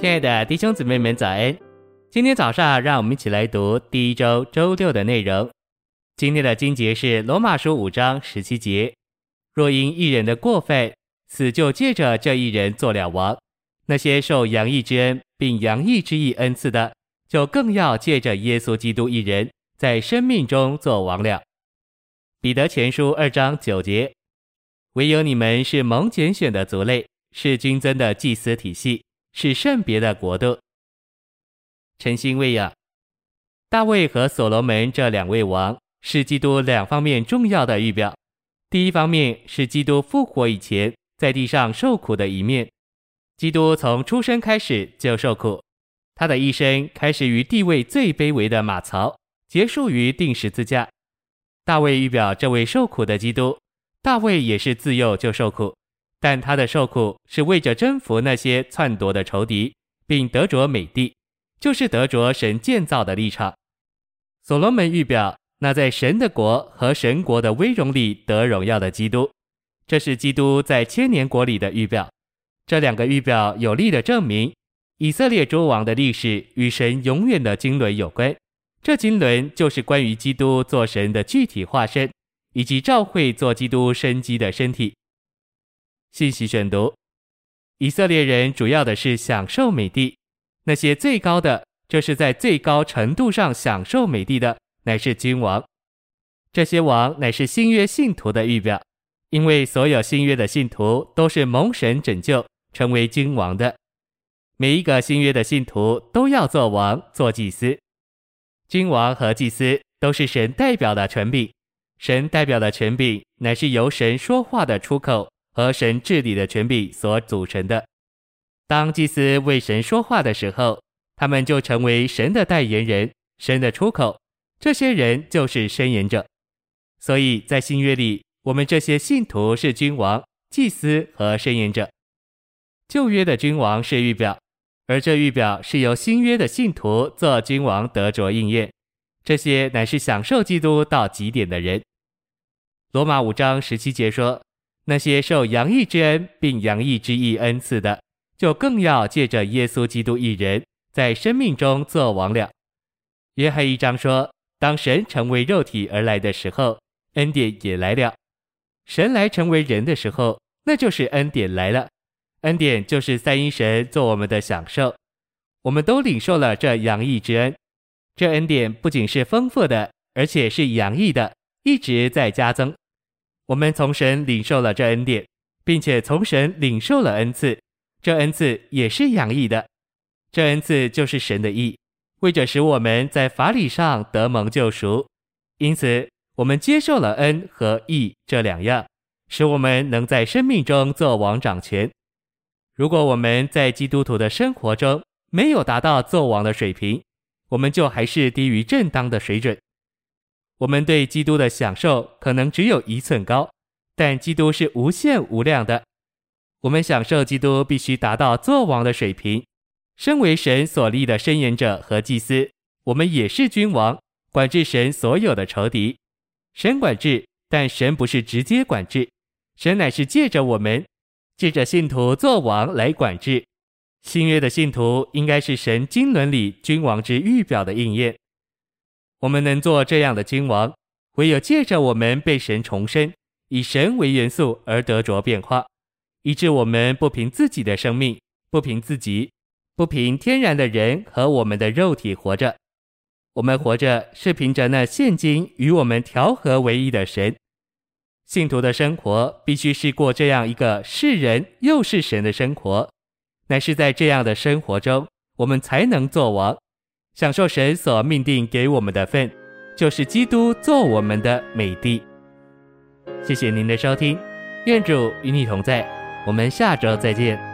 亲爱的弟兄姊妹们，早安！今天早上，让我们一起来读第一周周六的内容。今天的经节是罗马书五章十七节：若因一人的过犯，死就借着这一人做了王，那些受洋溢之恩并洋溢之义恩赐的，就更要借着耶稣基督一人，在生命中做王了。彼得前书二章九节：唯有你们是蒙拣选的族类，是君尊的祭司体系。是圣别的国度。诚心喂养，大卫和所罗门这两位王是基督两方面重要的预表。第一方面是基督复活以前在地上受苦的一面。基督从出生开始就受苦，他的一生开始于地位最卑微的马槽，结束于钉十字架。大卫预表这位受苦的基督，大卫也是自幼就受苦。但他的受苦是为着征服那些篡夺的仇敌，并得着美地，就是得着神建造的立场。所罗门预表那在神的国和神国的威荣里得荣耀的基督，这是基督在千年国里的预表。这两个预表有力的证明，以色列诸王的历史与神永远的经纶有关。这经纶就是关于基督做神的具体化身，以及召会做基督生机的身体。信息选读：以色列人主要的是享受美地，那些最高的，就是在最高程度上享受美地的，乃是君王。这些王乃是新约信徒的预表，因为所有新约的信徒都是蒙神拯救，成为君王的。每一个新约的信徒都要做王、做祭司。君王和祭司都是神代表的权柄，神代表的权柄乃是由神说话的出口。和神治理的权柄所组成的。当祭司为神说话的时候，他们就成为神的代言人、神的出口。这些人就是申言者。所以在新约里，我们这些信徒是君王、祭司和申言者。旧约的君王是预表，而这预表是由新约的信徒做君王得着应验。这些乃是享受基督到极点的人。罗马五章十七节说。那些受洋溢之恩并洋溢之义恩赐的，就更要借着耶稣基督一人，在生命中做王了。约翰一章说，当神成为肉体而来的时候，恩典也来了。神来成为人的时候，那就是恩典来了。恩典就是三一神做我们的享受，我们都领受了这洋溢之恩。这恩典不仅是丰富的，而且是洋溢的，一直在加增。我们从神领受了这恩典，并且从神领受了恩赐，这恩赐也是洋溢的。这恩赐就是神的义，为着使我们在法理上得蒙救赎。因此，我们接受了恩和义这两样，使我们能在生命中做王掌权。如果我们在基督徒的生活中没有达到做王的水平，我们就还是低于正当的水准。我们对基督的享受可能只有一寸高，但基督是无限无量的。我们享受基督必须达到作王的水平。身为神所立的伸言者和祭司，我们也是君王，管制神所有的仇敌。神管制，但神不是直接管制，神乃是借着我们，借着信徒作王来管制。新约的信徒应该是神经纶里君王之预表的应验。我们能做这样的君王，唯有借着我们被神重生，以神为元素而得着变化，以致我们不凭自己的生命，不凭自己，不凭天然的人和我们的肉体活着。我们活着是凭着那现今与我们调和为一的神。信徒的生活必须是过这样一个是人又是神的生活，乃是在这样的生活中，我们才能做王。享受神所命定给我们的份，就是基督做我们的美帝。谢谢您的收听，愿主与你同在，我们下周再见。